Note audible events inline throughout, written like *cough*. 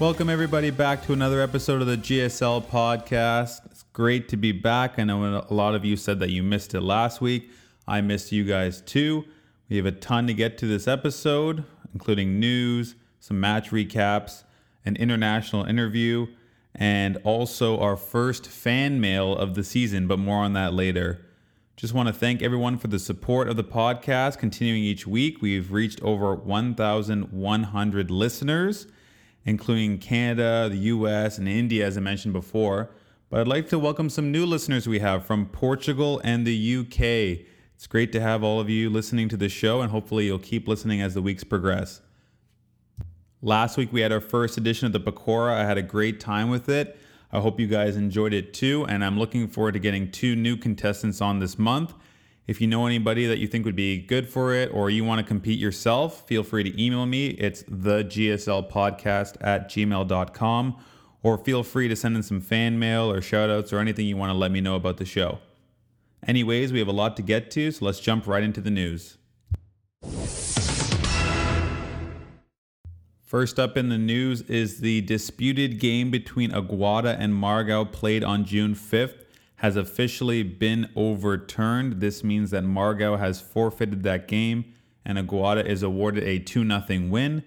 Welcome, everybody, back to another episode of the GSL podcast. It's great to be back. I know a lot of you said that you missed it last week. I missed you guys too. We have a ton to get to this episode, including news, some match recaps, an international interview, and also our first fan mail of the season, but more on that later. Just want to thank everyone for the support of the podcast continuing each week. We've reached over 1,100 listeners including Canada, the US, and India, as I mentioned before. But I'd like to welcome some new listeners we have from Portugal and the UK. It's great to have all of you listening to the show, and hopefully, you'll keep listening as the weeks progress. Last week, we had our first edition of the Pecora. I had a great time with it. I hope you guys enjoyed it too, and I'm looking forward to getting two new contestants on this month. If you know anybody that you think would be good for it or you want to compete yourself, feel free to email me. It's the GSL podcast at gmail.com or feel free to send in some fan mail or shout outs or anything you want to let me know about the show. Anyways, we have a lot to get to, so let's jump right into the news. First up in the news is the disputed game between Aguada and Margao played on June 5th has officially been overturned. This means that Margao has forfeited that game and Aguada is awarded a 2 0 win.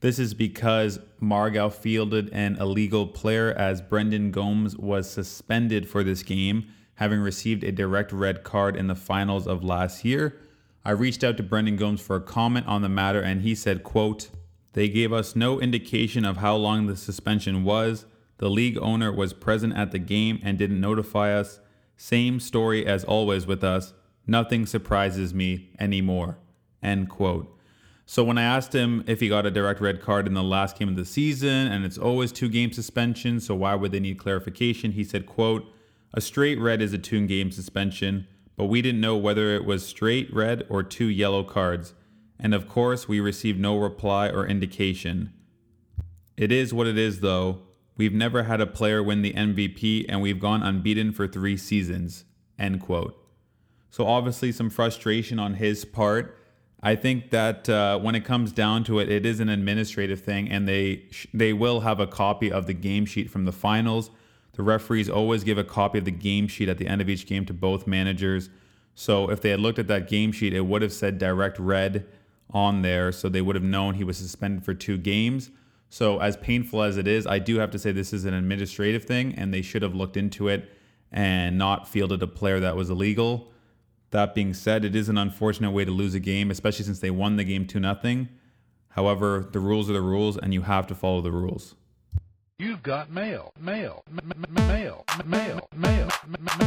This is because Margao fielded an illegal player as Brendan Gomes was suspended for this game, having received a direct red card in the finals of last year. I reached out to Brendan Gomes for a comment on the matter and he said, quote, They gave us no indication of how long the suspension was. The league owner was present at the game and didn't notify us. Same story as always with us. Nothing surprises me anymore. End quote. So when I asked him if he got a direct red card in the last game of the season, and it's always two game suspension, so why would they need clarification? He said, quote, a straight red is a two game suspension, but we didn't know whether it was straight red or two yellow cards. And of course, we received no reply or indication. It is what it is, though. We've never had a player win the MVP, and we've gone unbeaten for three seasons. End quote. So, obviously, some frustration on his part. I think that uh, when it comes down to it, it is an administrative thing, and they sh- they will have a copy of the game sheet from the finals. The referees always give a copy of the game sheet at the end of each game to both managers. So if they had looked at that game sheet, it would have said direct red on there, so they would have known he was suspended for two games. So, as painful as it is, I do have to say this is an administrative thing, and they should have looked into it and not fielded a player that was illegal. That being said, it is an unfortunate way to lose a game, especially since they won the game 2 0. However, the rules are the rules, and you have to follow the rules. You've got mail, mail, mail, mail, mail,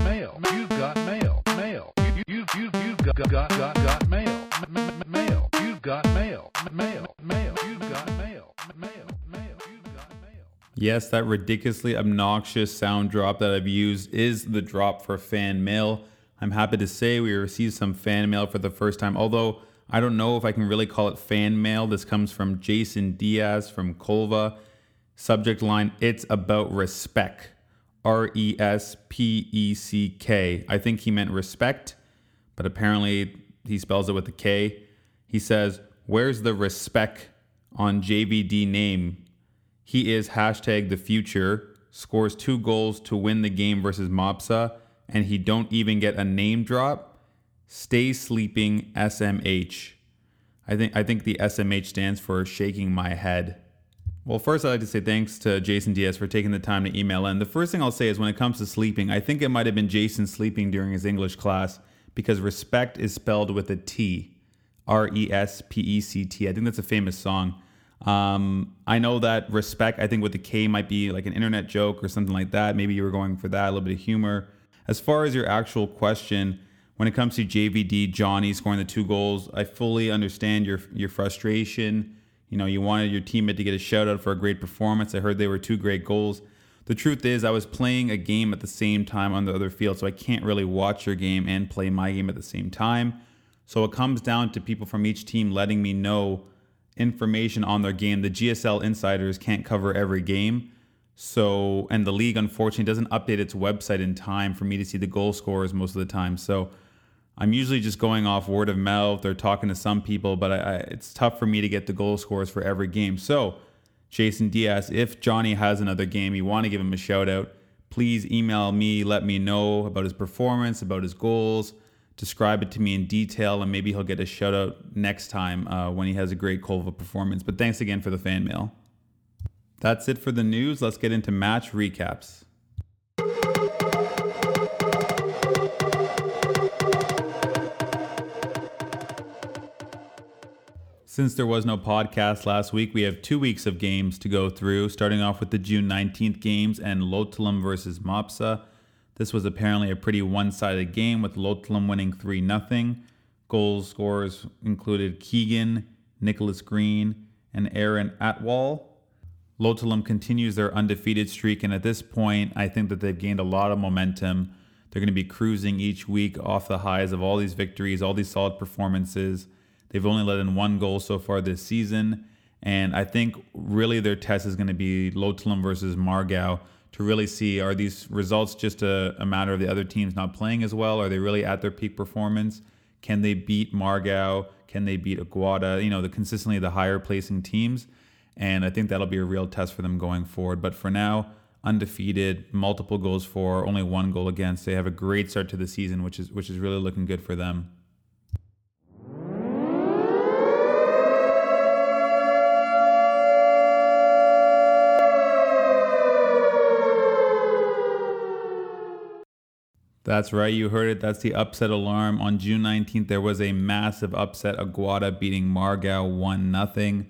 mail. You've got mail, mail. You, you, you, you've got, got, got, got mail, mail. You've got mail, mail, mail. You've got mail, mail. Yes, that ridiculously obnoxious sound drop that I've used is the drop for fan mail. I'm happy to say we received some fan mail for the first time, although I don't know if I can really call it fan mail. This comes from Jason Diaz from Colva. Subject line It's about respect. R E S P E C K. I think he meant respect, but apparently he spells it with a K. He says, Where's the respect on JVD name? He is hashtag the future, scores two goals to win the game versus Mopsa, and he don't even get a name drop. Stay sleeping SMH. I think I think the SMH stands for shaking my head. Well, first I'd like to say thanks to Jason Diaz for taking the time to email in. The first thing I'll say is when it comes to sleeping, I think it might have been Jason sleeping during his English class because respect is spelled with a T. R E S P E C T. I think that's a famous song. Um, I know that respect, I think with the K might be like an internet joke or something like that. Maybe you were going for that, a little bit of humor. As far as your actual question, when it comes to JVD, Johnny scoring the two goals, I fully understand your your frustration. You know, you wanted your teammate to get a shout out for a great performance. I heard they were two great goals. The truth is, I was playing a game at the same time on the other field, so I can't really watch your game and play my game at the same time. So it comes down to people from each team letting me know information on their game. The GSL insiders can't cover every game. So, and the league unfortunately doesn't update its website in time for me to see the goal scorers most of the time. So, I'm usually just going off word of mouth or talking to some people, but I, I, it's tough for me to get the goal scorers for every game. So, Jason Diaz, if Johnny has another game, you want to give him a shout out, please email me, let me know about his performance, about his goals, describe it to me in detail, and maybe he'll get a shout out next time uh, when he has a great Colva performance. But thanks again for the fan mail. That's it for the news. Let's get into match recaps. Since there was no podcast last week, we have two weeks of games to go through, starting off with the June 19th games and Lotolim versus Mopsa. This was apparently a pretty one sided game with Lotolim winning 3 0. Goal scorers included Keegan, Nicholas Green, and Aaron Atwall. Lotolim continues their undefeated streak, and at this point, I think that they've gained a lot of momentum. They're going to be cruising each week off the highs of all these victories, all these solid performances. They've only let in one goal so far this season. And I think really their test is going to be Lotolim versus Margao to really see are these results just a, a, matter of the other teams not playing as well? Are they really at their peak performance? Can they beat Margao? Can they beat Aguada? You know, the consistently the higher placing teams. And I think that'll be a real test for them going forward. But for now, undefeated, multiple goals for, only one goal against. They have a great start to the season, which is which is really looking good for them. That's right, you heard it. That's the upset alarm. On June 19th, there was a massive upset. Aguada beating Margao 1 0.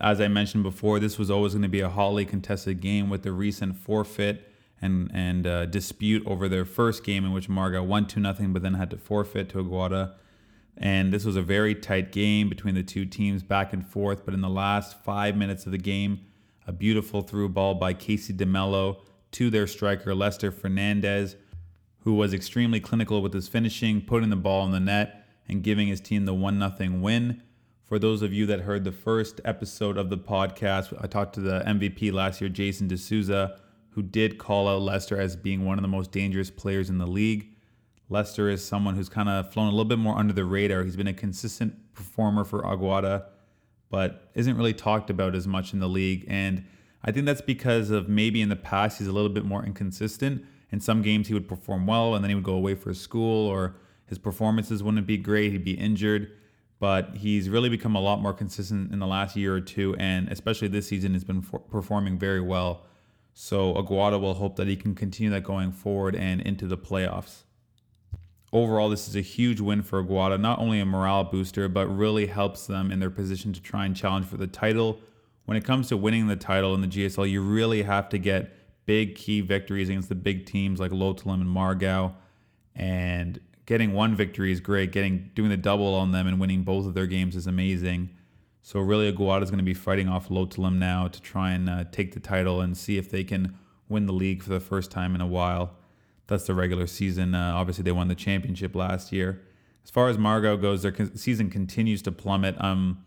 As I mentioned before, this was always going to be a hotly contested game with the recent forfeit and, and uh, dispute over their first game in which Margao won 2 0, but then had to forfeit to Aguada. And this was a very tight game between the two teams, back and forth. But in the last five minutes of the game, a beautiful through ball by Casey DeMello to their striker, Lester Fernandez who was extremely clinical with his finishing, putting the ball in the net, and giving his team the 1 0 win. For those of you that heard the first episode of the podcast, I talked to the MVP last year, Jason D'Souza, who did call out Lester as being one of the most dangerous players in the league. Lester is someone who's kind of flown a little bit more under the radar. He's been a consistent performer for Aguada, but isn't really talked about as much in the league. And I think that's because of maybe in the past he's a little bit more inconsistent in some games he would perform well and then he would go away for school or his performances wouldn't be great. He'd be injured. But he's really become a lot more consistent in the last year or two, and especially this season, he's been for- performing very well. So Aguada will hope that he can continue that going forward and into the playoffs. Overall, this is a huge win for Aguada, not only a morale booster, but really helps them in their position to try and challenge for the title. When it comes to winning the title in the GSL, you really have to get big key victories against the big teams like Lotolim and Margao. And getting one victory is great. Getting doing the double on them and winning both of their games is amazing. So really, Aguada is going to be fighting off Lotolim now to try and uh, take the title and see if they can win the league for the first time in a while. That's the regular season. Uh, obviously, they won the championship last year. As far as Margao goes, their season continues to plummet. Um,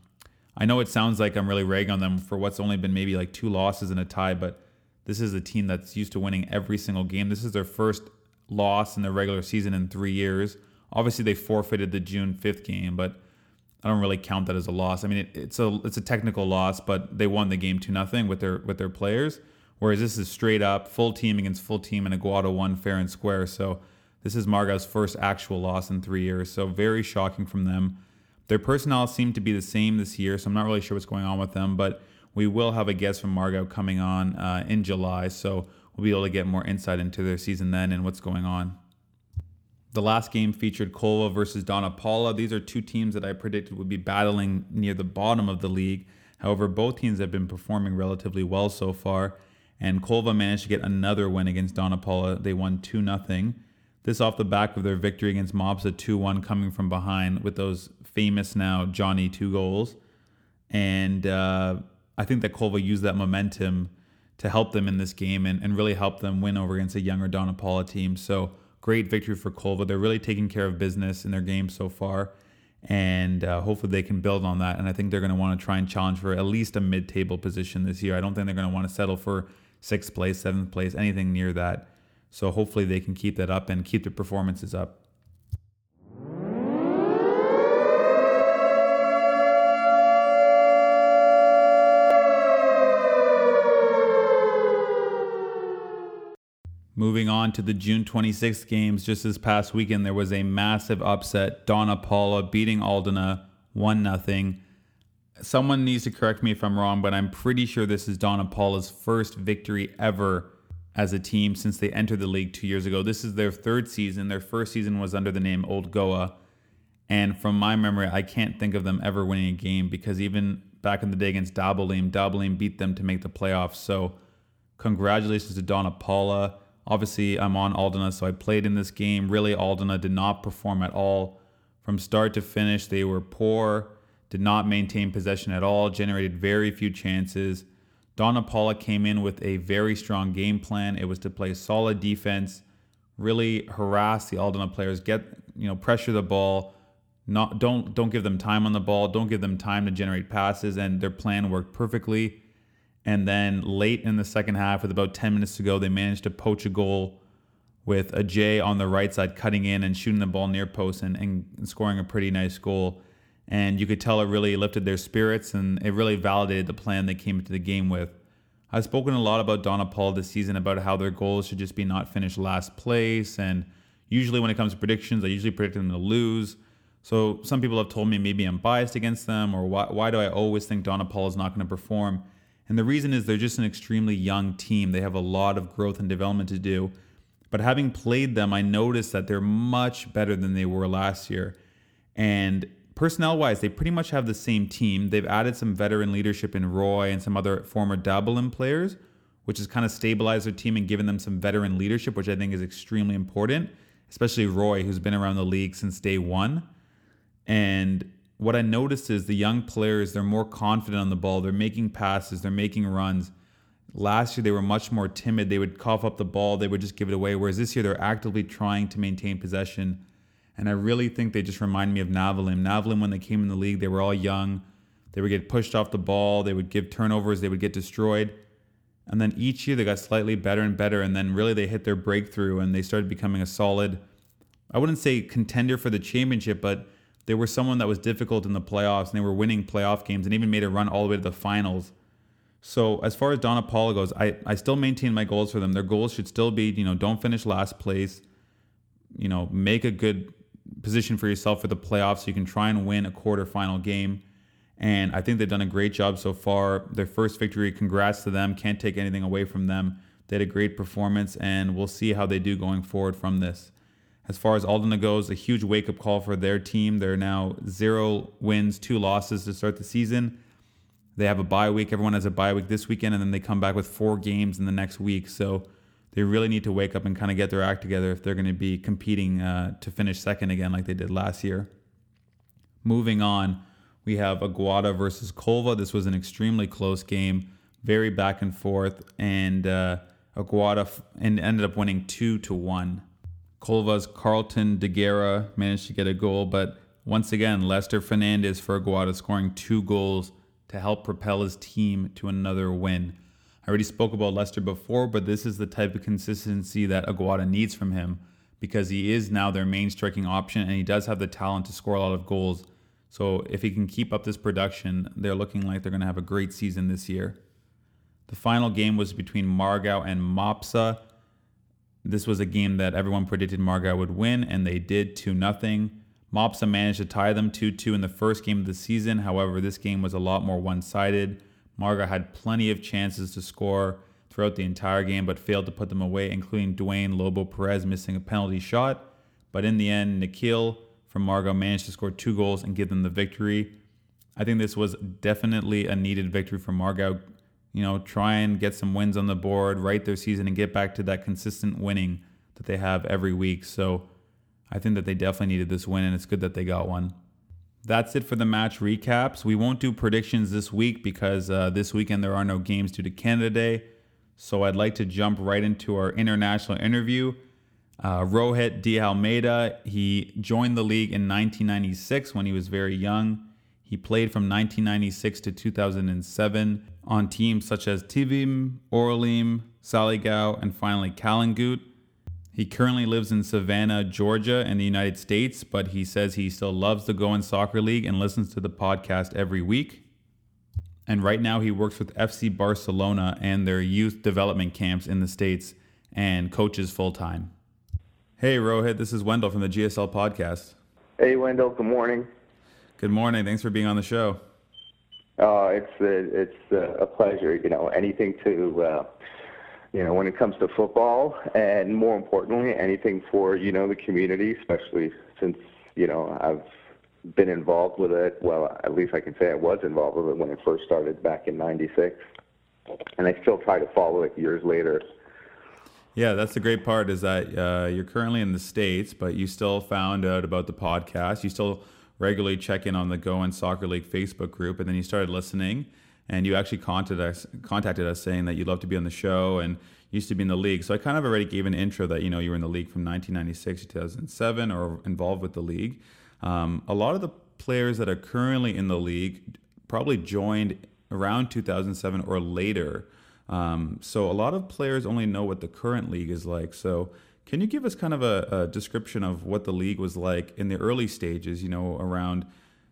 I know it sounds like I'm really ragging on them for what's only been maybe like two losses and a tie, but this is a team that's used to winning every single game. This is their first loss in the regular season in three years. Obviously, they forfeited the June 5th game, but I don't really count that as a loss. I mean, it, it's a it's a technical loss, but they won the game two nothing with their with their players. Whereas this is straight up full team against full team, and Aguada won fair and square. So this is Margao's first actual loss in three years. So very shocking from them. Their personnel seem to be the same this year, so I'm not really sure what's going on with them, but we will have a guest from Margao coming on uh, in July, so we'll be able to get more insight into their season then and what's going on. The last game featured Colva versus Donna Paula. These are two teams that I predicted would be battling near the bottom of the league. However, both teams have been performing relatively well so far, and Colva managed to get another win against Donna Paula. They won 2 0. This off the back of their victory against Mopsa 2 1 coming from behind with those famous now Johnny two goals. And uh, I think that Colva used that momentum to help them in this game and, and really help them win over against a younger Donna Paula team. So great victory for Colva. They're really taking care of business in their game so far. And uh, hopefully they can build on that. And I think they're going to want to try and challenge for at least a mid table position this year. I don't think they're going to want to settle for sixth place, seventh place, anything near that. So hopefully they can keep that up and keep their performances up. Moving on to the June 26th games, just this past weekend, there was a massive upset. Donna Paula beating Aldona 1 0. Someone needs to correct me if I'm wrong, but I'm pretty sure this is Donna Paula's first victory ever as a team since they entered the league two years ago. This is their third season. Their first season was under the name Old Goa. And from my memory, I can't think of them ever winning a game because even back in the day against Dabolim, Dabolim beat them to make the playoffs. So, congratulations to Donna Paula. Obviously, I'm on Aldona, so I played in this game. Really, Aldona did not perform at all. From start to finish, they were poor, did not maintain possession at all, generated very few chances. Donna Paula came in with a very strong game plan. It was to play solid defense, really harass the Aldona players, get you know pressure the ball, not don't don't give them time on the ball, don't give them time to generate passes, and their plan worked perfectly. And then late in the second half, with about 10 minutes to go, they managed to poach a goal with a J on the right side cutting in and shooting the ball near post and, and scoring a pretty nice goal. And you could tell it really lifted their spirits and it really validated the plan they came into the game with. I've spoken a lot about Donna Paul this season about how their goals should just be not finish last place. And usually, when it comes to predictions, I usually predict them to lose. So some people have told me maybe I'm biased against them, or why, why do I always think Donna Paul is not going to perform? And the reason is they're just an extremely young team. They have a lot of growth and development to do. But having played them, I noticed that they're much better than they were last year. And personnel wise, they pretty much have the same team. They've added some veteran leadership in Roy and some other former Dabolim players, which has kind of stabilized their team and given them some veteran leadership, which I think is extremely important, especially Roy, who's been around the league since day one. And what I noticed is the young players, they're more confident on the ball. They're making passes, they're making runs. Last year, they were much more timid. They would cough up the ball, they would just give it away. Whereas this year, they're actively trying to maintain possession. And I really think they just remind me of Navelim. Navelim, when they came in the league, they were all young. They would get pushed off the ball, they would give turnovers, they would get destroyed. And then each year, they got slightly better and better. And then really, they hit their breakthrough and they started becoming a solid, I wouldn't say contender for the championship, but they were someone that was difficult in the playoffs and they were winning playoff games and even made a run all the way to the finals. So as far as Donna Paula goes, I, I still maintain my goals for them. Their goals should still be, you know, don't finish last place, you know, make a good position for yourself for the playoffs so you can try and win a quarterfinal game. And I think they've done a great job so far. Their first victory, congrats to them. Can't take anything away from them. They had a great performance, and we'll see how they do going forward from this. As far as Aldona goes, a huge wake up call for their team. They're now zero wins, two losses to start the season. They have a bye week. Everyone has a bye week this weekend, and then they come back with four games in the next week. So they really need to wake up and kind of get their act together if they're going to be competing uh, to finish second again, like they did last year. Moving on, we have Aguada versus Colva. This was an extremely close game, very back and forth, and uh, Aguada f- and ended up winning two to one. Colva's Carlton De Guerra managed to get a goal, but once again, Lester Fernandez for Aguada scoring two goals to help propel his team to another win. I already spoke about Lester before, but this is the type of consistency that Aguada needs from him because he is now their main striking option and he does have the talent to score a lot of goals. So if he can keep up this production, they're looking like they're going to have a great season this year. The final game was between Margao and Mopsa. This was a game that everyone predicted Margao would win, and they did 2 0. Mopsa managed to tie them 2 2 in the first game of the season. However, this game was a lot more one sided. Margao had plenty of chances to score throughout the entire game, but failed to put them away, including Dwayne Lobo Perez missing a penalty shot. But in the end, Nikhil from Margao managed to score two goals and give them the victory. I think this was definitely a needed victory for Margao you know, try and get some wins on the board, right their season, and get back to that consistent winning that they have every week. So I think that they definitely needed this win, and it's good that they got one. That's it for the match recaps. We won't do predictions this week because uh, this weekend there are no games due to Canada Day. So I'd like to jump right into our international interview. Uh, Rohit D. Almeida, he joined the league in 1996 when he was very young. He played from 1996 to 2007 on teams such as Tivim, Orlim, Saligao, and finally Calangute. He currently lives in Savannah, Georgia, in the United States, but he says he still loves the Goan Soccer League and listens to the podcast every week. And right now, he works with FC Barcelona and their youth development camps in the States. and coaches full time. Hey, Rohit, this is Wendell from the GSL podcast. Hey, Wendell. Good morning. Good morning. Thanks for being on the show. Uh, it's uh, it's uh, a pleasure. You know, anything to uh, you know when it comes to football, and more importantly, anything for you know the community, especially since you know I've been involved with it. Well, at least I can say I was involved with it when it first started back in '96, and I still try to follow it years later. Yeah, that's the great part is that uh, you're currently in the states, but you still found out about the podcast. You still regularly check in on the Goan Soccer League Facebook group, and then you started listening, and you actually contacted us, contacted us saying that you'd love to be on the show and used to be in the league. So I kind of already gave an intro that you know you were in the league from 1996 to 2007 or involved with the league. Um, a lot of the players that are currently in the league probably joined around 2007 or later. Um, so a lot of players only know what the current league is like. So can you give us kind of a, a, description of what the league was like in the early stages, you know, around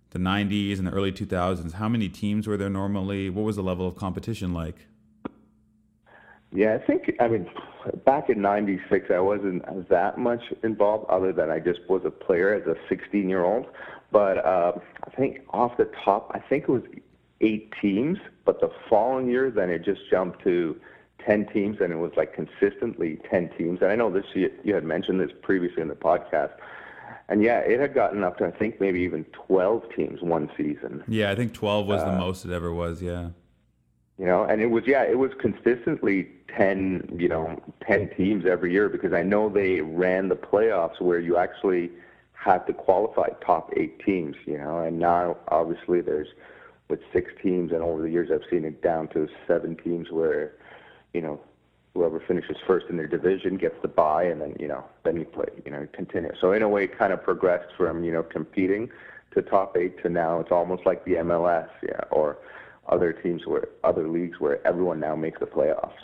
the 90s and the early 2000s? How many teams were there normally? What was the level of competition like? Yeah, I think, I mean, back in 96, I wasn't that much involved other than I just was a player as a 16 year old. But uh, I think off the top, I think it was eight teams. But the following year, then it just jumped to 10 teams, and it was like consistently 10 teams. And I know this you, you had mentioned this previously in the podcast. And yeah, it had gotten up to I think maybe even 12 teams one season. Yeah, I think 12 was uh, the most it ever was. Yeah. You know, and it was yeah, it was consistently 10, you know, 10 teams every year because I know they ran the playoffs where you actually had to qualify top 8 teams, you know, and now obviously there's with 6 teams and over the years I've seen it down to 7 teams where you know, whoever finishes first in their division gets the bye, and then you know, then you play, you know, continue. So in a way, it kind of progressed from you know competing to top eight to now it's almost like the MLS, yeah, or other teams where other leagues where everyone now makes the playoffs.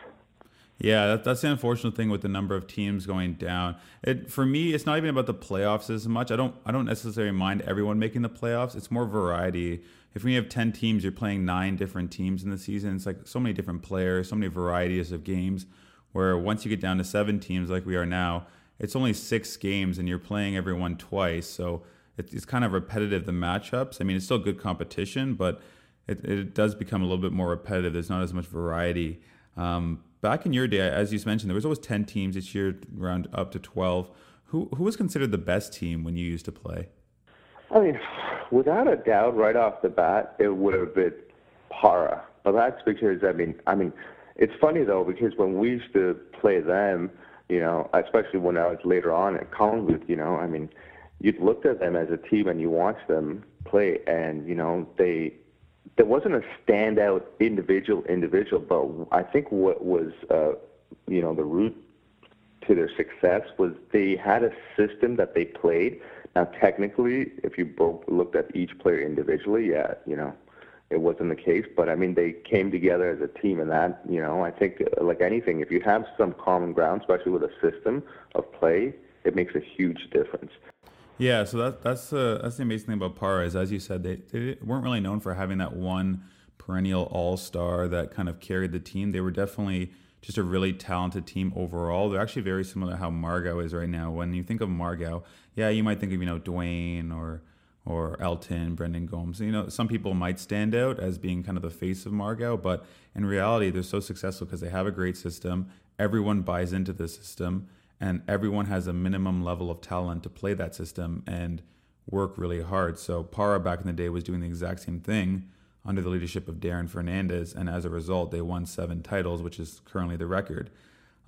Yeah, that, that's the unfortunate thing with the number of teams going down. It for me, it's not even about the playoffs as much. I don't I don't necessarily mind everyone making the playoffs. It's more variety if we have 10 teams, you're playing nine different teams in the season. It's like so many different players, so many varieties of games. Where once you get down to seven teams, like we are now, it's only six games and you're playing everyone twice. So it's kind of repetitive, the matchups. I mean, it's still good competition, but it, it does become a little bit more repetitive. There's not as much variety. Um, back in your day, as you mentioned, there was always 10 teams each year, around up to 12. Who, who was considered the best team when you used to play? I mean, without a doubt, right off the bat, it would have been Para. But that's because I mean, I mean, it's funny though because when we used to play them, you know, especially when I was later on at Calangute, you know, I mean, you looked at them as a team and you watched them play, and you know, they there wasn't a standout individual individual, but I think what was, uh, you know, the root to their success was they had a system that they played now, technically, if you both looked at each player individually, yeah, you know, it wasn't the case. But I mean, they came together as a team, and that, you know, I think uh, like anything, if you have some common ground, especially with a system of play, it makes a huge difference. Yeah, so that, that's the that's the amazing thing about Para is, as you said, they, they weren't really known for having that one perennial all star that kind of carried the team. They were definitely just a really talented team overall. They're actually very similar to how Margao is right now. When you think of Margao, yeah, you might think of you know Dwayne or or Elton, Brendan Gomes. You know, some people might stand out as being kind of the face of Margao, but in reality, they're so successful because they have a great system. Everyone buys into the system, and everyone has a minimum level of talent to play that system and work really hard. So Para back in the day was doing the exact same thing under the leadership of Darren Fernandez, and as a result, they won seven titles, which is currently the record.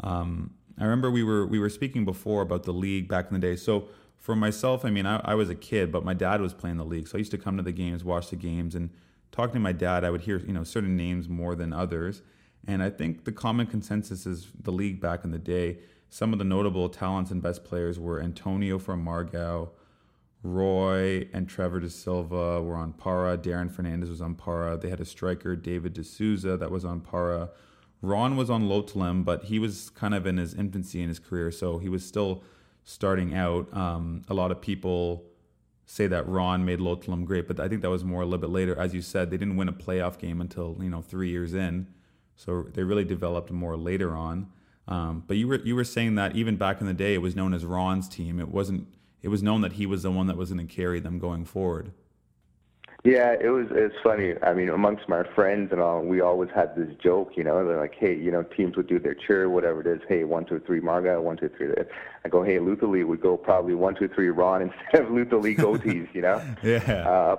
Um, I remember we were we were speaking before about the league back in the day. So for myself, I mean, I, I was a kid, but my dad was playing the league, so I used to come to the games, watch the games, and talking to my dad. I would hear you know certain names more than others, and I think the common consensus is the league back in the day. Some of the notable talents and best players were Antonio from Margao, Roy and Trevor De Silva were on para. Darren Fernandez was on para. They had a striker, David D'Souza, that was on para. Ron was on Lotolim, but he was kind of in his infancy in his career, so he was still starting out. Um, a lot of people say that Ron made Lotolim great, but I think that was more a little bit later. As you said, they didn't win a playoff game until you know three years in, so they really developed more later on. Um, but you were you were saying that even back in the day, it was known as Ron's team. It wasn't. It was known that he was the one that was going to carry them going forward. Yeah, it was. It's funny. I mean, amongst my friends and all, we always had this joke. You know, they're like, "Hey, you know, teams would do their cheer, whatever it is. Hey, one, two, three, Marga. One, two, three. I go, hey, Luther Lee would go probably one, two, three, Ron *laughs* instead of Luther Lee goatees. You know. *laughs* yeah. Uh,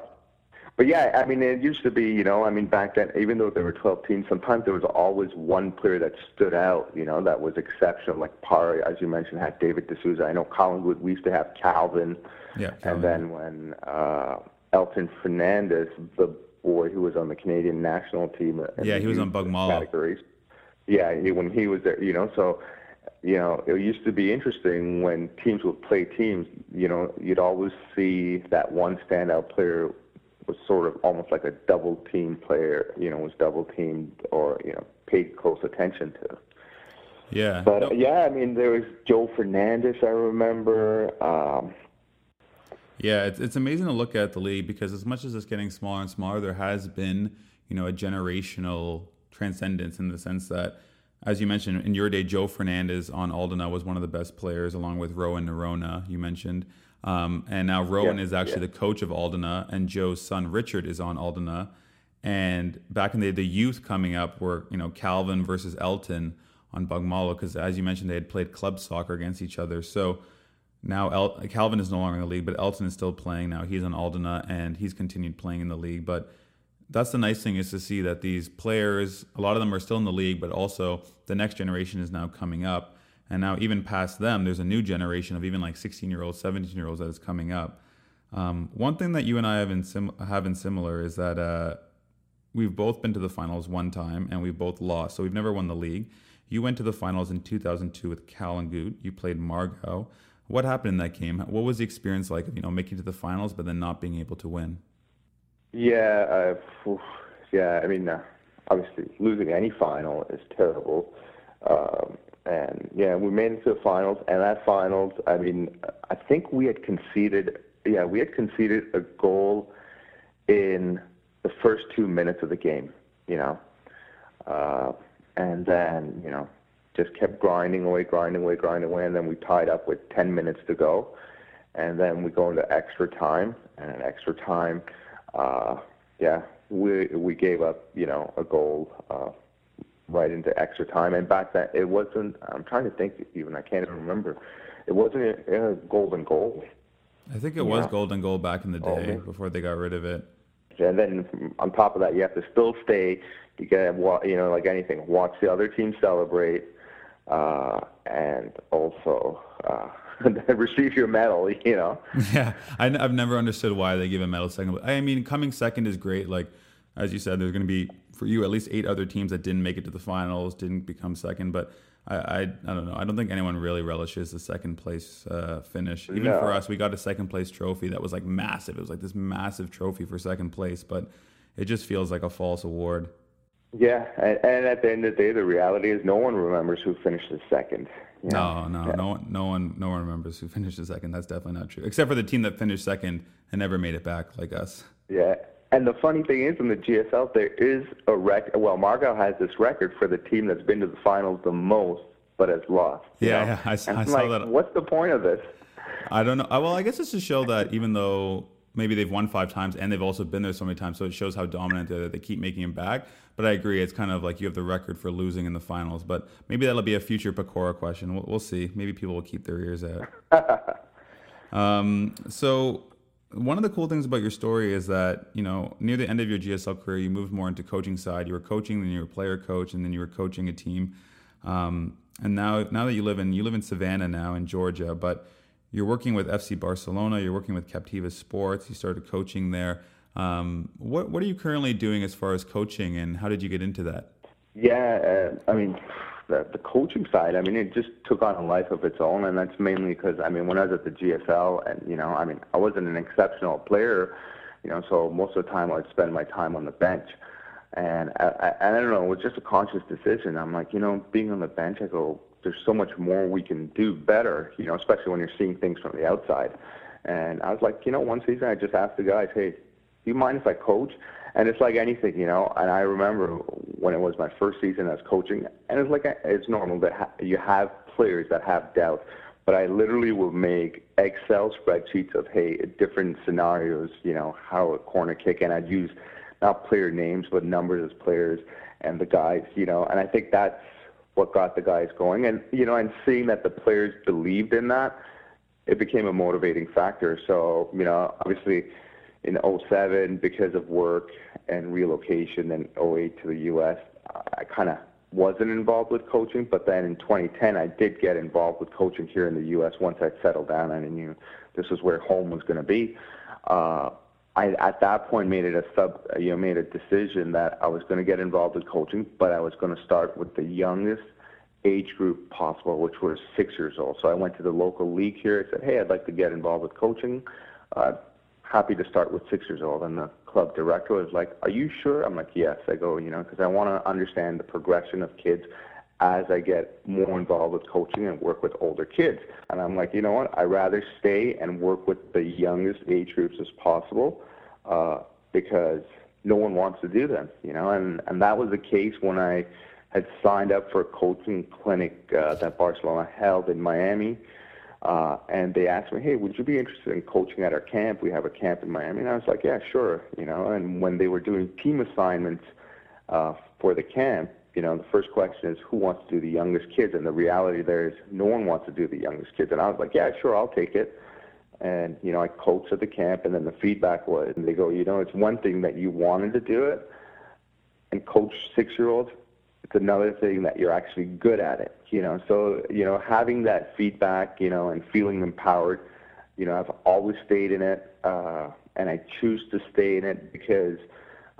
but yeah, I mean, it used to be, you know, I mean, back then, even though there were 12 teams, sometimes there was always one player that stood out, you know, that was exceptional. Like Par, as you mentioned, had David D'Souza. I know Calangute, we used to have Calvin. Yeah. Calvin. And then when uh, Elton Fernandez, the boy who was on the Canadian national team. Yeah, he was on Bogmalo. Categories. Yeah, he, when he was there, you know, so you know, it used to be interesting when teams would play teams, you know, you'd always see that one standout player was sort of almost like a double team player, you know, was double teamed or, you know, paid close attention to. Yeah. But no. yeah, I mean, there was Joe Fernandez, I remember. Um, yeah, it's, it's amazing to look at the league because as much as it's getting smaller and smaller, there has been, you know, a generational transcendence in the sense that, as you mentioned, in your day, Joe Fernandez on Aldona was one of the best players, along with Rowan Noronha, you mentioned. Um, and now Rowan yeah, is actually yeah. the coach of Aldona, and Joe's son Richard is on Aldona. And back in the the youth coming up were you know Calvin versus Elton on Bogmalo because as you mentioned they had played club soccer against each other. So now El- Calvin is no longer in the league, but Elton is still playing now. He's on Aldona and he's continued playing in the league. But that's the nice thing is to see that these players, a lot of them are still in the league, but also the next generation is now coming up and now, even past them, there's a new generation of even like 16 year olds, 17 year olds that is coming up. Um, one thing that you and I have in, sim- have in similar is that uh, we've both been to the finals one time and we've both lost. So we've never won the league. You went to the finals in 2002 with Calangute. You played Margao. What happened in that game? What was the experience like of you know making to the finals but then not being able to win? Yeah, uh, yeah. I mean, uh, obviously losing any final is terrible. Um, and yeah, we made it to the finals. And that finals, I mean, I think we had conceded. Yeah, we had conceded a goal in the first two minutes of the game. You know, uh, and then you know just kept grinding away, grinding away, grinding away, and then we tied up with 10 minutes to go, and then we go into extra time, and in extra time, uh, yeah, we we gave up, you know, a goal. Uh, right into extra time. And back then, it wasn't. I'm trying to think even. I can't even remember. It wasn't a, a golden goal. I think it was golden goal back in the day before they got rid of it. And then on top of that, you have to still stay. You get you know like anything, watch the other team celebrate, uh, and also. Uh, *laughs* receive your medal, you know. *laughs* Yeah, I, have never understood why they give a medal second. I mean, coming second is great. Like as you said, there's going to be for you at least eight other teams that didn't make it to the finals, didn't become second. But I, I, I don't know. I don't think anyone really relishes the second place uh, finish. Even no. for us, we got a second place trophy that was like massive. It was like this massive trophy for second place, but it just feels like a false award. Yeah, and, and at the end of the day, the reality is no one remembers who finished second. No, no, yeah. no one, no one, no one remembers who *laughs* finished second. That's definitely not true, except for the team that finished second and never made it back, like us. Yeah, and the funny thing is, in the GSL, there is a record. Well, Margao has this record for the team that's been to the finals the most, but has lost. Yeah, yeah, I, I saw like, that. What's the point of this? I don't know. Well, I guess it's to show that even though maybe they've won five times and they've also been there so many times, so it shows how dominant they're. That they keep making it back. But I agree, it's kind of like you have the record for losing in the finals. But maybe that'll be a future Pecora question. We'll, we'll see. Maybe people will keep their ears out. *laughs* um, so one of the cool things about your story is that you know near the end of your GSL career, you moved more into coaching side. You were coaching, then you were player coach, and then you were coaching a team. Um, and now, now that you live in you live in Savannah now in Georgia, but you're working with FC Barcelona. You're working with Captiva Sports. You started coaching there. Um, what what are you currently doing as far as coaching, and how did you get into that? Yeah, uh, I mean, the, the coaching side, I mean, it just took on a life of its own, and that's mainly because, I mean, when I was at the GSL, and you know, I mean, I wasn't an exceptional player, you know, so most of the time I'd spend my time on the bench, and I, I, I don't know, it was just a conscious decision. I'm like, you know, being on the bench, I go, there's so much more we can do better, you know, especially when you're seeing things from the outside. And I was like, you know, one season I just asked the guys, hey, do you mind if I coach? And it's like anything, you know. And I remember when it was my first season as coaching, and it's like it's normal that ha- you have players that have doubt. But I literally would make Excel spreadsheets of hey different scenarios, you know, how a corner kick, and I'd use not player names but numbers as players and the guys, you know. And I think that's what got the guys going, and you know, and seeing that the players believed in that, it became a motivating factor. So you know, obviously in 07 because of work and relocation and 08 to the U.S. I kind of wasn't involved with coaching, but then in 2010 I did get involved with coaching here in the U.S. once I settled down and I knew this was where home was going to be. Uh, I at that point made it a sub, you know, made a decision that I was going to get involved with coaching, but I was going to start with the youngest age group possible, which was six years old. So I went to the local league here. I said, "Hey, I'd like to get involved with coaching." Uh, happy to start with six years old. And the club director was like, Are you sure? I'm like, Yes. I go, you know, because I want to understand the progression of kids as I get more involved with coaching and work with older kids. And I'm like, you know what? I'd rather stay and work with the youngest age groups as possible uh, because no one wants to do them, you know. And, and that was the case when I had signed up for a coaching clinic uh, that Barcelona held in Miami. Uh, and they asked me, hey, would you be interested in coaching at our camp? We have a camp in Miami. And I was like, yeah, sure. You know, and when they were doing team assignments uh, for the camp, you know, the first question is who wants to do the youngest kids? And the reality there is no one wants to do the youngest kids. And I was like, yeah, sure, I'll take it. And, you know, I coached at the camp, and then the feedback was, and they go, you know, it's one thing that you wanted to do it and coach six year olds, it's another thing that you're actually good at it you know? So you know having that feedback you know and feeling empowered you know i've always stayed in it uh and i choose to stay in it because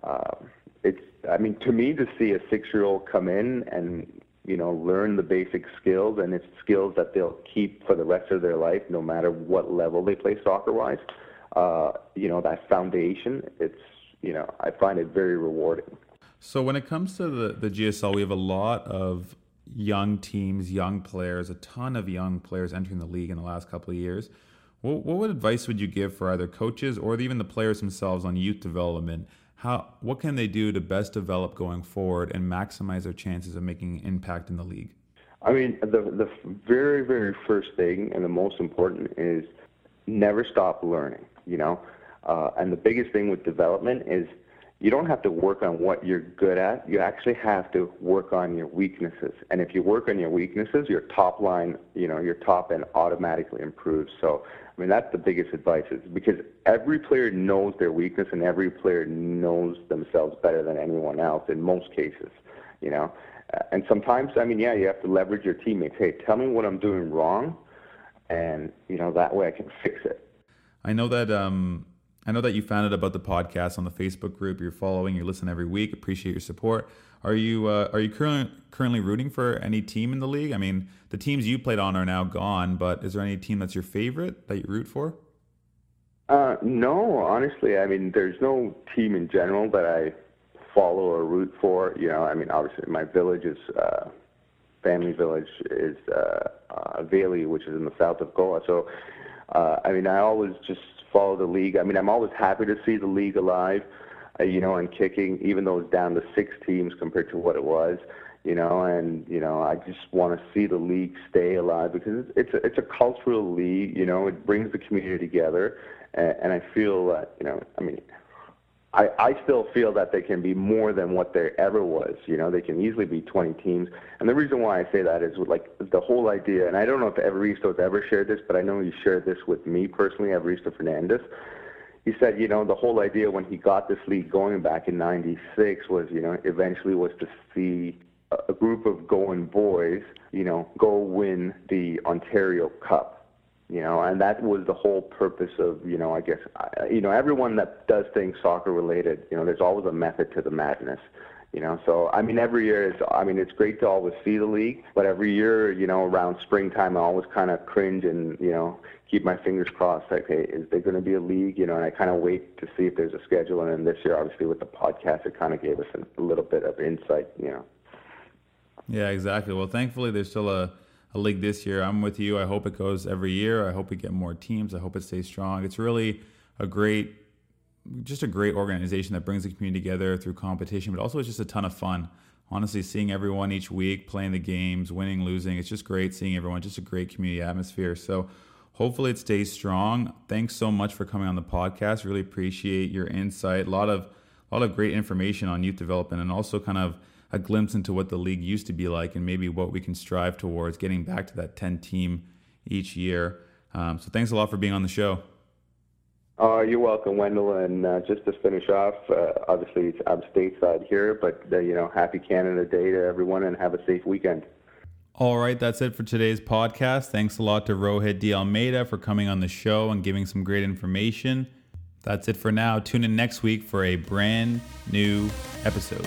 uh, it's i mean to me to see a six year old come in and you know learn the basic skills and it's skills that they'll keep for the rest of their life no matter what level they play soccer wise uh you know that foundation it's you know i find it very rewarding so when it comes to the, the GSL, we have a lot of young teams, young players, a ton of young players entering the league in the last couple of years. What, what advice would you give for either coaches or even the players themselves on youth development? How what can they do to best develop going forward and maximize their chances of making an impact in the league? I mean, the the very very first thing and the most important is never stop learning. You know, uh, and the biggest thing with development is you don't have to work on what you're good at. You actually have to work on your weaknesses. And if you work on your weaknesses, your top line, you know, your top end automatically improves. So, I mean, that's the biggest advice is because every player knows their weakness and every player knows themselves better than anyone else in most cases, you know. And sometimes, I mean, yeah, you have to leverage your teammates. Hey, tell me what I'm doing wrong, and you know that way I can *laughs* fix it. I know that um, I know that you found out about the podcast on the Facebook group. You're following, you listen every week. Appreciate your support. Are you uh, are you currently currently rooting for any team in the league? I mean, the teams you played on are now gone, but is there any team that's your favorite that you root for? Uh, no, honestly, I mean, there's no team in general that I follow or root for. You know, I mean, obviously, my village is uh, family village is uh, uh, which is in the south of Goa. So, uh, I mean, I always just follow the league. I mean, I'm always happy to see the league alive, uh, you know, and kicking, even though it's down to six teams compared to what it was, you know, and you know, I just want to see the league stay alive because it's it's a, it's a cultural league, you know, it brings the community together, and, and I feel that, you know, I mean, I, I still feel that they can be more than what there ever was. You know, they can easily be 20 teams. And the reason why I say that is with, like the whole idea, and I don't know if Evaristo has ever shared this, but I know he shared this with me personally, Evaristo Fernandez. He said, you know, the whole idea when he got this league Goan back in 96 was, you know, eventually was to see a group of going boys, you know, go win the Ontario Cup you know, and that was the whole purpose of, you know, I guess, you know, everyone that does things soccer related, you know, there's always a method to the madness, you know. So I mean, every year it's, I mean, it's great to always see the league, but every year, you know, around springtime, I always kind of cringe and, you know, keep my fingers crossed. Like, hey, is there going to be a league? You know, and I kind of wait to see if there's a schedule. And then this year, obviously, with the podcast, it kind of gave us a little bit of insight, you know. Yeah, exactly. Well, thankfully, there's still a a league this year. I'm with you. I hope it goes every year. I hope we get more teams. I hope it stays strong. It's really a great just a great organization that brings the community together through competition, but also it's just a ton of fun. Honestly, seeing everyone each week playing the games, winning, losing, it's just great seeing everyone. Just a great community atmosphere. So hopefully it stays strong. Thanks so much for coming on the podcast. Really appreciate your insight. A lot of a lot of great information on youth development and also kind of a glimpse into what the league used to be like and maybe what we can strive towards getting back to that 10 team each year. Um, so thanks a lot for being on the show. Uh, you're welcome, Wendell. And uh, just to finish off, uh, obviously I'm stateside here, but uh, you know, happy Canada Day to everyone, and have a safe weekend. All right, that's it for today's podcast. Thanks a lot to Rohit D. Almeida for coming on the show and giving some great information. That's it for now. Tune in next week for a brand new episode.